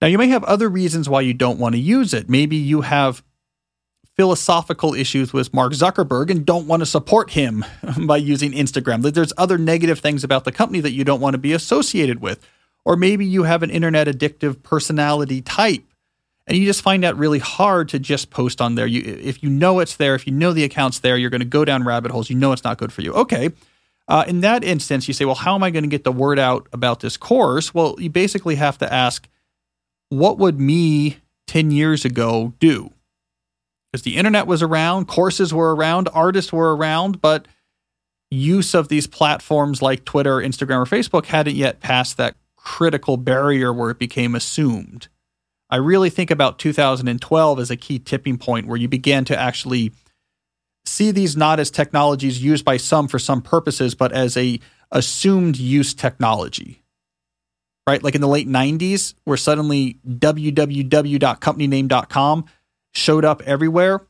Now, you may have other reasons why you don't want to use it. Maybe you have philosophical issues with Mark Zuckerberg and don't want to support him by using Instagram. There's other negative things about the company that you don't want to be associated with. Or maybe you have an internet addictive personality type and you just find that really hard to just post on there. You, if you know it's there, if you know the account's there, you're going to go down rabbit holes. You know it's not good for you. Okay. Uh, in that instance, you say, well, how am I going to get the word out about this course? Well, you basically have to ask, what would me 10 years ago do? Because the internet was around, courses were around, artists were around, but use of these platforms like Twitter, Instagram, or Facebook hadn't yet passed that critical barrier where it became assumed. I really think about 2012 as a key tipping point where you began to actually see these not as technologies used by some for some purposes, but as a assumed use technology right? Like in the late 90s, where suddenly www.companyname.com showed up everywhere.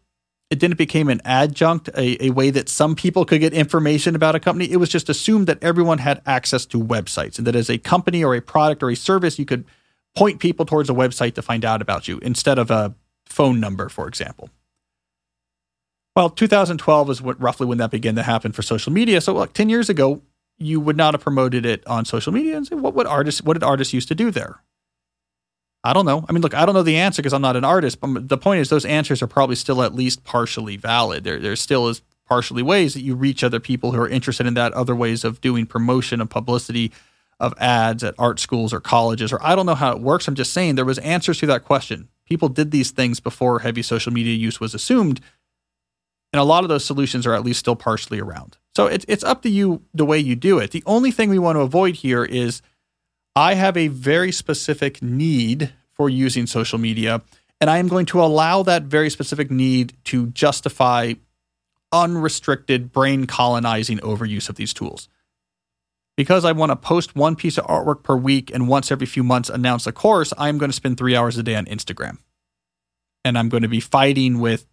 It didn't become an adjunct, a, a way that some people could get information about a company. It was just assumed that everyone had access to websites and that as a company or a product or a service, you could point people towards a website to find out about you instead of a phone number, for example. Well, 2012 is what, roughly when that began to happen for social media. So, like 10 years ago, you would not have promoted it on social media and say, what would artists, what did artists used to do there? I don't know. I mean, look, I don't know the answer because I'm not an artist, but the point is those answers are probably still at least partially valid. There, there still is partially ways that you reach other people who are interested in that, other ways of doing promotion and publicity of ads at art schools or colleges, or I don't know how it works. I'm just saying there was answers to that question. People did these things before heavy social media use was assumed. And a lot of those solutions are at least still partially around. So it's it's up to you the way you do it. The only thing we want to avoid here is I have a very specific need for using social media, and I am going to allow that very specific need to justify unrestricted brain colonizing overuse of these tools. Because I want to post one piece of artwork per week and once every few months announce a course, I'm going to spend three hours a day on Instagram. And I'm going to be fighting with,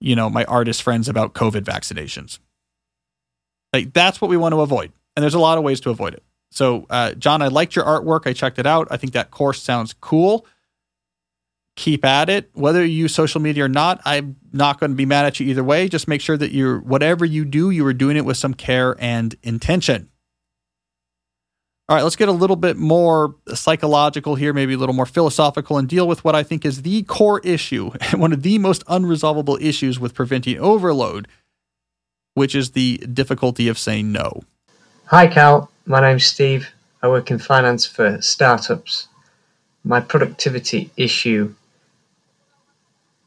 you know, my artist friends about COVID vaccinations. Like that's what we want to avoid. And there's a lot of ways to avoid it. So, uh, John, I liked your artwork. I checked it out. I think that course sounds cool. Keep at it. Whether you use social media or not, I'm not going to be mad at you either way. Just make sure that you're whatever you do, you are doing it with some care and intention. All right, let's get a little bit more psychological here, maybe a little more philosophical, and deal with what I think is the core issue one of the most unresolvable issues with preventing overload which is the difficulty of saying no. Hi, Cal. My name's Steve. I work in finance for startups. My productivity issue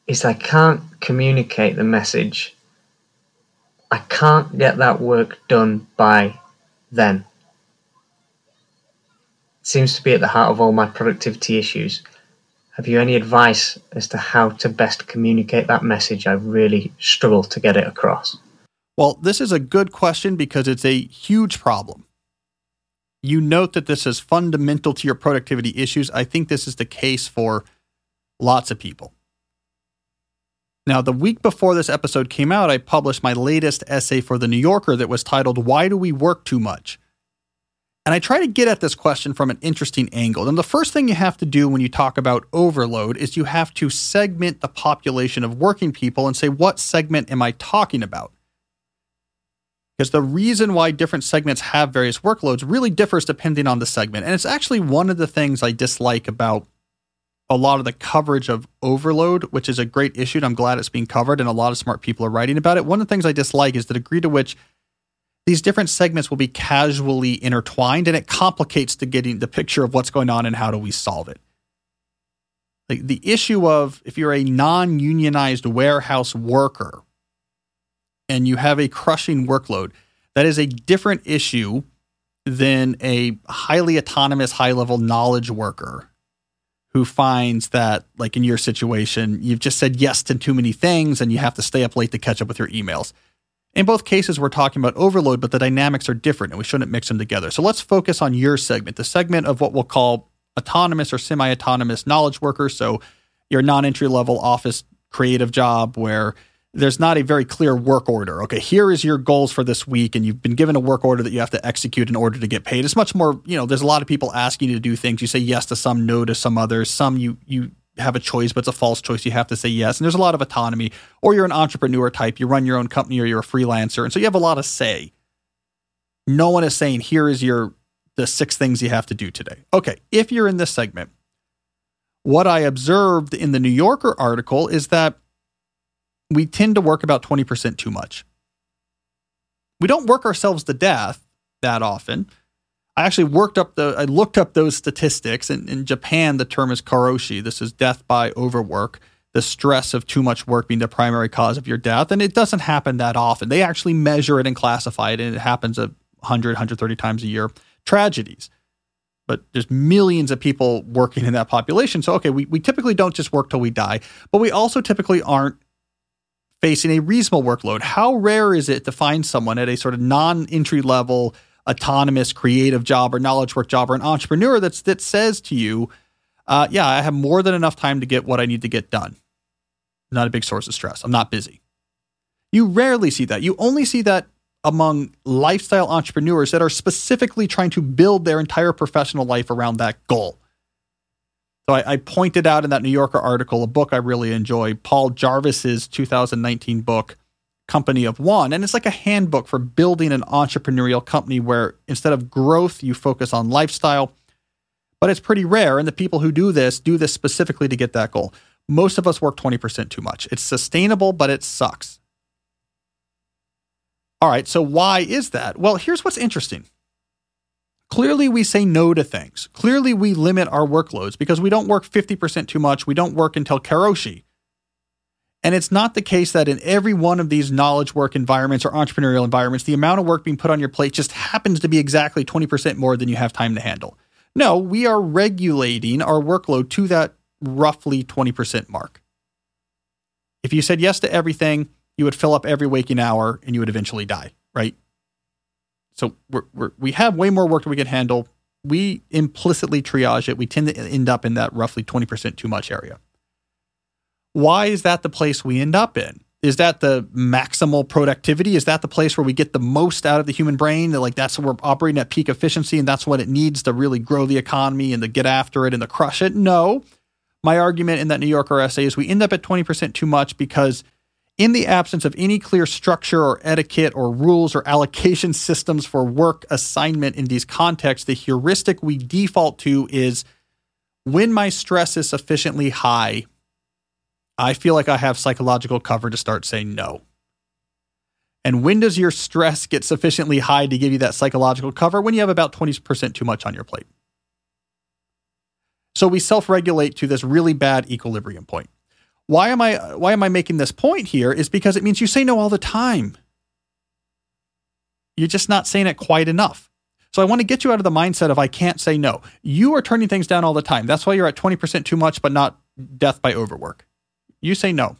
is I can't communicate the message. I can't get that work done by then. It seems to be at the heart of all my productivity issues. Have you any advice as to how to best communicate that message? I really struggle to get it across. Well, this is a good question because it's a huge problem. You note that this is fundamental to your productivity issues. I think this is the case for lots of people. Now, the week before this episode came out, I published my latest essay for The New Yorker that was titled, Why Do We Work Too Much? And I try to get at this question from an interesting angle. And the first thing you have to do when you talk about overload is you have to segment the population of working people and say, what segment am I talking about? Because the reason why different segments have various workloads really differs depending on the segment. And it's actually one of the things I dislike about a lot of the coverage of overload, which is a great issue. And I'm glad it's being covered, and a lot of smart people are writing about it. One of the things I dislike is the degree to which these different segments will be casually intertwined, and it complicates the getting the picture of what's going on and how do we solve it. Like the issue of if you're a non unionized warehouse worker, and you have a crushing workload, that is a different issue than a highly autonomous, high level knowledge worker who finds that, like in your situation, you've just said yes to too many things and you have to stay up late to catch up with your emails. In both cases, we're talking about overload, but the dynamics are different and we shouldn't mix them together. So let's focus on your segment, the segment of what we'll call autonomous or semi autonomous knowledge workers. So your non entry level office creative job where there's not a very clear work order. Okay, here is your goals for this week, and you've been given a work order that you have to execute in order to get paid. It's much more, you know, there's a lot of people asking you to do things. You say yes to some, no to some others. Some you you have a choice, but it's a false choice. You have to say yes. And there's a lot of autonomy. Or you're an entrepreneur type, you run your own company or you're a freelancer. And so you have a lot of say. No one is saying, here is your the six things you have to do today. Okay, if you're in this segment, what I observed in the New Yorker article is that we tend to work about 20% too much. We don't work ourselves to death that often. I actually worked up the I looked up those statistics and in Japan the term is karoshi. This is death by overwork, the stress of too much work being the primary cause of your death and it doesn't happen that often. They actually measure it and classify it and it happens a 100 130 times a year. Tragedies. But there's millions of people working in that population. So okay, we we typically don't just work till we die, but we also typically aren't facing a reasonable workload. How rare is it to find someone at a sort of non entry level, autonomous, creative job or knowledge work job or an entrepreneur that's, that says to you, uh, yeah, I have more than enough time to get what I need to get done. Not a big source of stress. I'm not busy. You rarely see that. You only see that among lifestyle entrepreneurs that are specifically trying to build their entire professional life around that goal. So I, I, pointed out in that New Yorker article a book I really enjoy, Paul Jarvis's 2019 book, Company of One. And it's like a handbook for building an entrepreneurial company where instead of growth, you focus on lifestyle. But it's pretty rare. And the people who do this do this specifically to get that goal. Most of us work 20% too much. It's sustainable, but it sucks. All right, so why is that? Well, here's what's interesting. Clearly, we say no to things. Clearly, we limit our workloads because we don't work 50% too much. We don't work until Karoshi. And it's not the case that in every one of these knowledge work environments or entrepreneurial environments, the amount of work being put on your plate just happens to be exactly 20% more than you have time to handle. No, we are regulating our workload to that roughly 20% mark. If you said yes to everything, you would fill up every waking hour and you would eventually die, right? So we're, we're, we have way more work than we can handle. We implicitly triage it. We tend to end up in that roughly 20% too much area. Why is that the place we end up in? Is that the maximal productivity? Is that the place where we get the most out of the human brain? Like that's where we're operating at peak efficiency and that's what it needs to really grow the economy and to get after it and to crush it? No. My argument in that New Yorker essay is we end up at 20% too much because – in the absence of any clear structure or etiquette or rules or allocation systems for work assignment in these contexts, the heuristic we default to is when my stress is sufficiently high, I feel like I have psychological cover to start saying no. And when does your stress get sufficiently high to give you that psychological cover? When you have about 20% too much on your plate. So we self regulate to this really bad equilibrium point. Why am I why am I making this point here is because it means you say no all the time. You're just not saying it quite enough. So I want to get you out of the mindset of I can't say no. You are turning things down all the time. That's why you're at 20% too much but not death by overwork. You say no.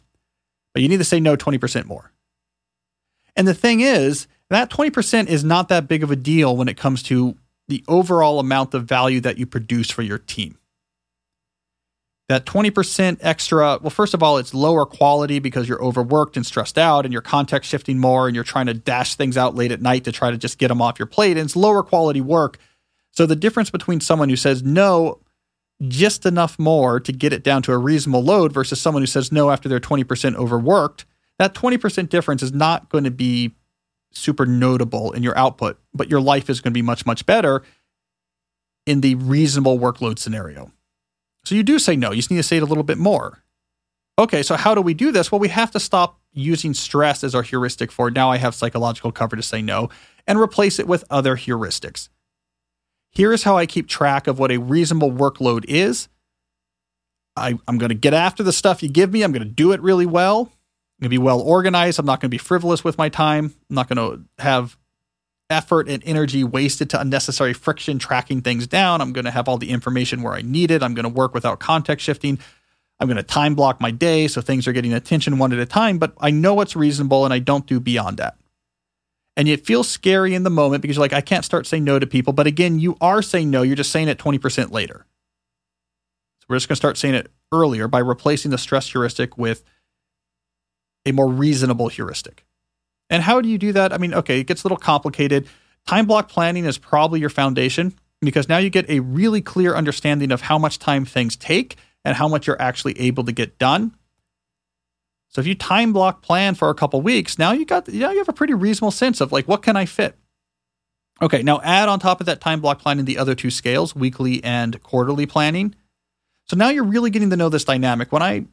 But you need to say no 20% more. And the thing is, that 20% is not that big of a deal when it comes to the overall amount of value that you produce for your team that 20% extra well first of all it's lower quality because you're overworked and stressed out and you're context shifting more and you're trying to dash things out late at night to try to just get them off your plate. And it's lower quality work. So the difference between someone who says no just enough more to get it down to a reasonable load versus someone who says no after they're 20% overworked that 20% difference is not going to be super notable in your output but your life is going to be much much better in the reasonable workload scenario so you do say no. You just need to say it a little bit more. Okay, so how do we do this? Well, we have to stop using stress as our heuristic for now I have psychological cover to say no and replace it with other heuristics. Here is how I keep track of what a reasonable workload is. I, am going to get after the stuff you give me. I'm going to do it really well. I'm going to be well organized. I'm not going to be frivolous with my time. I'm not going to have effort and energy wasted to unnecessary friction tracking things down. I'm going to have all the information where I need it. I'm going to work without context shifting. I'm going to time block my day so things are getting attention one at a time, but I know what's reasonable and I don't do beyond that. And it feels scary in the moment because you're like, I can't start saying no to people. But again, you are saying no, you're just saying it 20% later. So we're just going to start saying it earlier by replacing the stress heuristic with a more reasonable heuristic. And how do you do that? I mean, okay, it gets a little complicated. Time block planning is probably your foundation because now you get a really clear understanding of how much time things take and how much you're actually able to get done. So if you time block plan for a couple weeks, now you got yeah, you have a pretty reasonable sense of like what can I fit. Okay, now add on top of that time block planning the other two scales, weekly and quarterly planning. So now you're really getting to know this dynamic. When I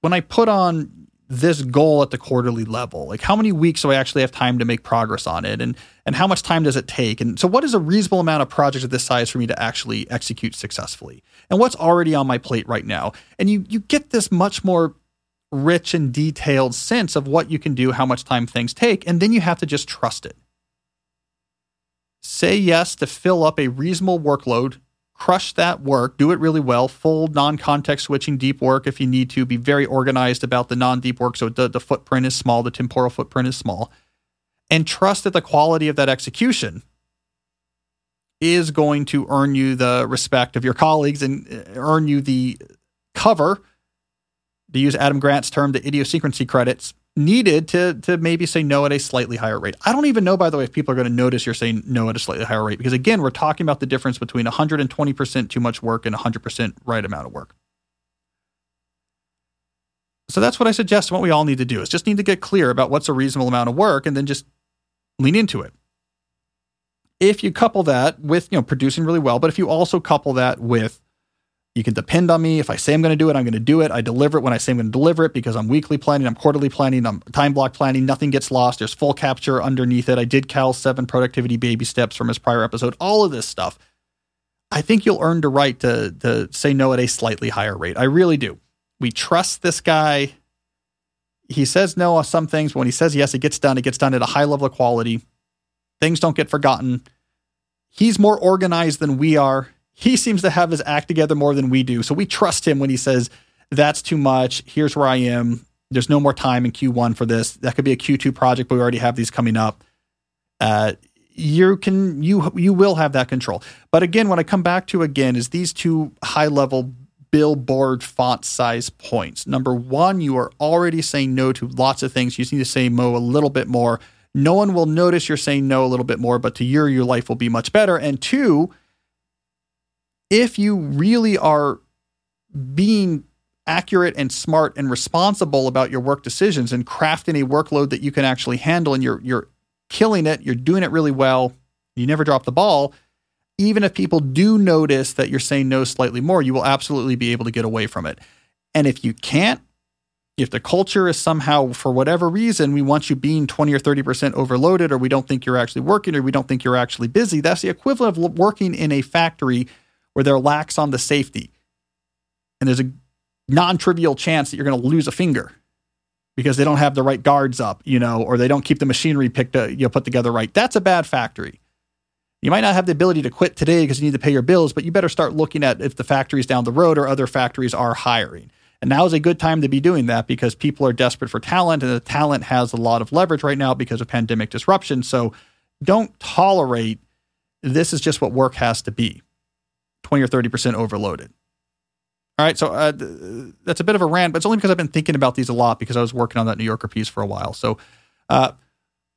when I put on this goal at the quarterly level, like how many weeks do I actually have time to make progress on it and and how much time does it take? And so what is a reasonable amount of projects of this size for me to actually execute successfully? And what's already on my plate right now? And you you get this much more rich and detailed sense of what you can do, how much time things take, and then you have to just trust it. Say yes to fill up a reasonable workload, crush that work, do it really well, full non context switching deep work if you need to, be very organized about the non deep work so the, the footprint is small, the temporal footprint is small, and trust that the quality of that execution is going to earn you the respect of your colleagues and uh, earn you the cover to use Adam Grant's term, the idiosyncrasy credits needed to to maybe say no at a slightly higher rate. I don't even know, by the way, if people are going to notice you're saying no at a slightly higher rate because again, we're talking about the difference between 120% too much work and 100% right amount of work. So that's what I suggest. What we all need to do is just need to get clear about what's a reasonable amount of work and then just lean into it. If you couple that with, you know, producing really well, but if you also couple that with you can depend on me. If I say I'm going to do it, I'm going to do it. I deliver it when I say I'm going to deliver it because I'm weekly planning, I'm quarterly planning, I'm time block planning. Nothing gets lost. There's full capture underneath it. I did Cal's seven productivity baby steps from his prior episode. All of this stuff. I think you'll earn the right to to say no at a slightly higher rate. I really do. We trust this guy. He says no on some things, but when he says yes, it gets done. It gets done at a high level of quality. Things don't get forgotten. He's more organized than we are he seems to have his act together more than we do. So we trust him when he says, that's too much. Here's where I am. There's no more time in Q1 for this. That could be a Q2 project, but we already have these coming up. Uh, you can you you will have that control. But again, what I come back to again is these two high level billboard font size points. Number one, you are already saying no to lots of things. You just need to say mo a little bit more. No one will notice you're saying no a little bit more, but to your your life will be much better. And two, if you really are being accurate and smart and responsible about your work decisions and crafting a workload that you can actually handle and you're you're killing it, you're doing it really well, you never drop the ball, even if people do notice that you're saying no slightly more, you will absolutely be able to get away from it. And if you can't, if the culture is somehow, for whatever reason, we want you being 20 or 30% overloaded, or we don't think you're actually working, or we don't think you're actually busy, that's the equivalent of working in a factory where they're lax on the safety. And there's a non trivial chance that you're going to lose a finger because they don't have the right guards up, you know, or they don't keep the machinery picked, uh, you know, put together right. That's a bad factory. You might not have the ability to quit today because you need to pay your bills, but you better start looking at if the factories down the road or other factories are hiring. And now is a good time to be doing that because people are desperate for talent and the talent has a lot of leverage right now because of pandemic disruption. So don't tolerate this is just what work has to be. 20 or 30% overloaded. All right, so uh, that's a bit of a rant, but it's only because I've been thinking about these a lot because I was working on that New Yorker piece for a while. So uh,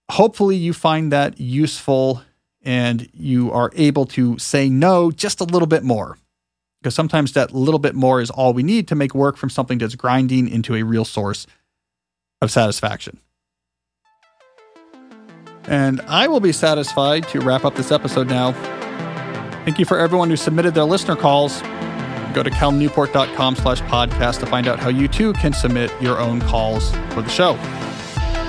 hopefully you find that useful and you are able to say no just a little bit more because sometimes that little bit more is all we need to make work from something that's grinding into a real source of satisfaction. And I will be satisfied to wrap up this episode now Thank you for everyone who submitted their listener calls. Go to calnewport.com slash podcast to find out how you too can submit your own calls for the show.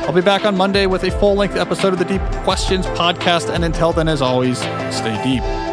I'll be back on Monday with a full length episode of the Deep Questions podcast. And until then, as always, stay deep.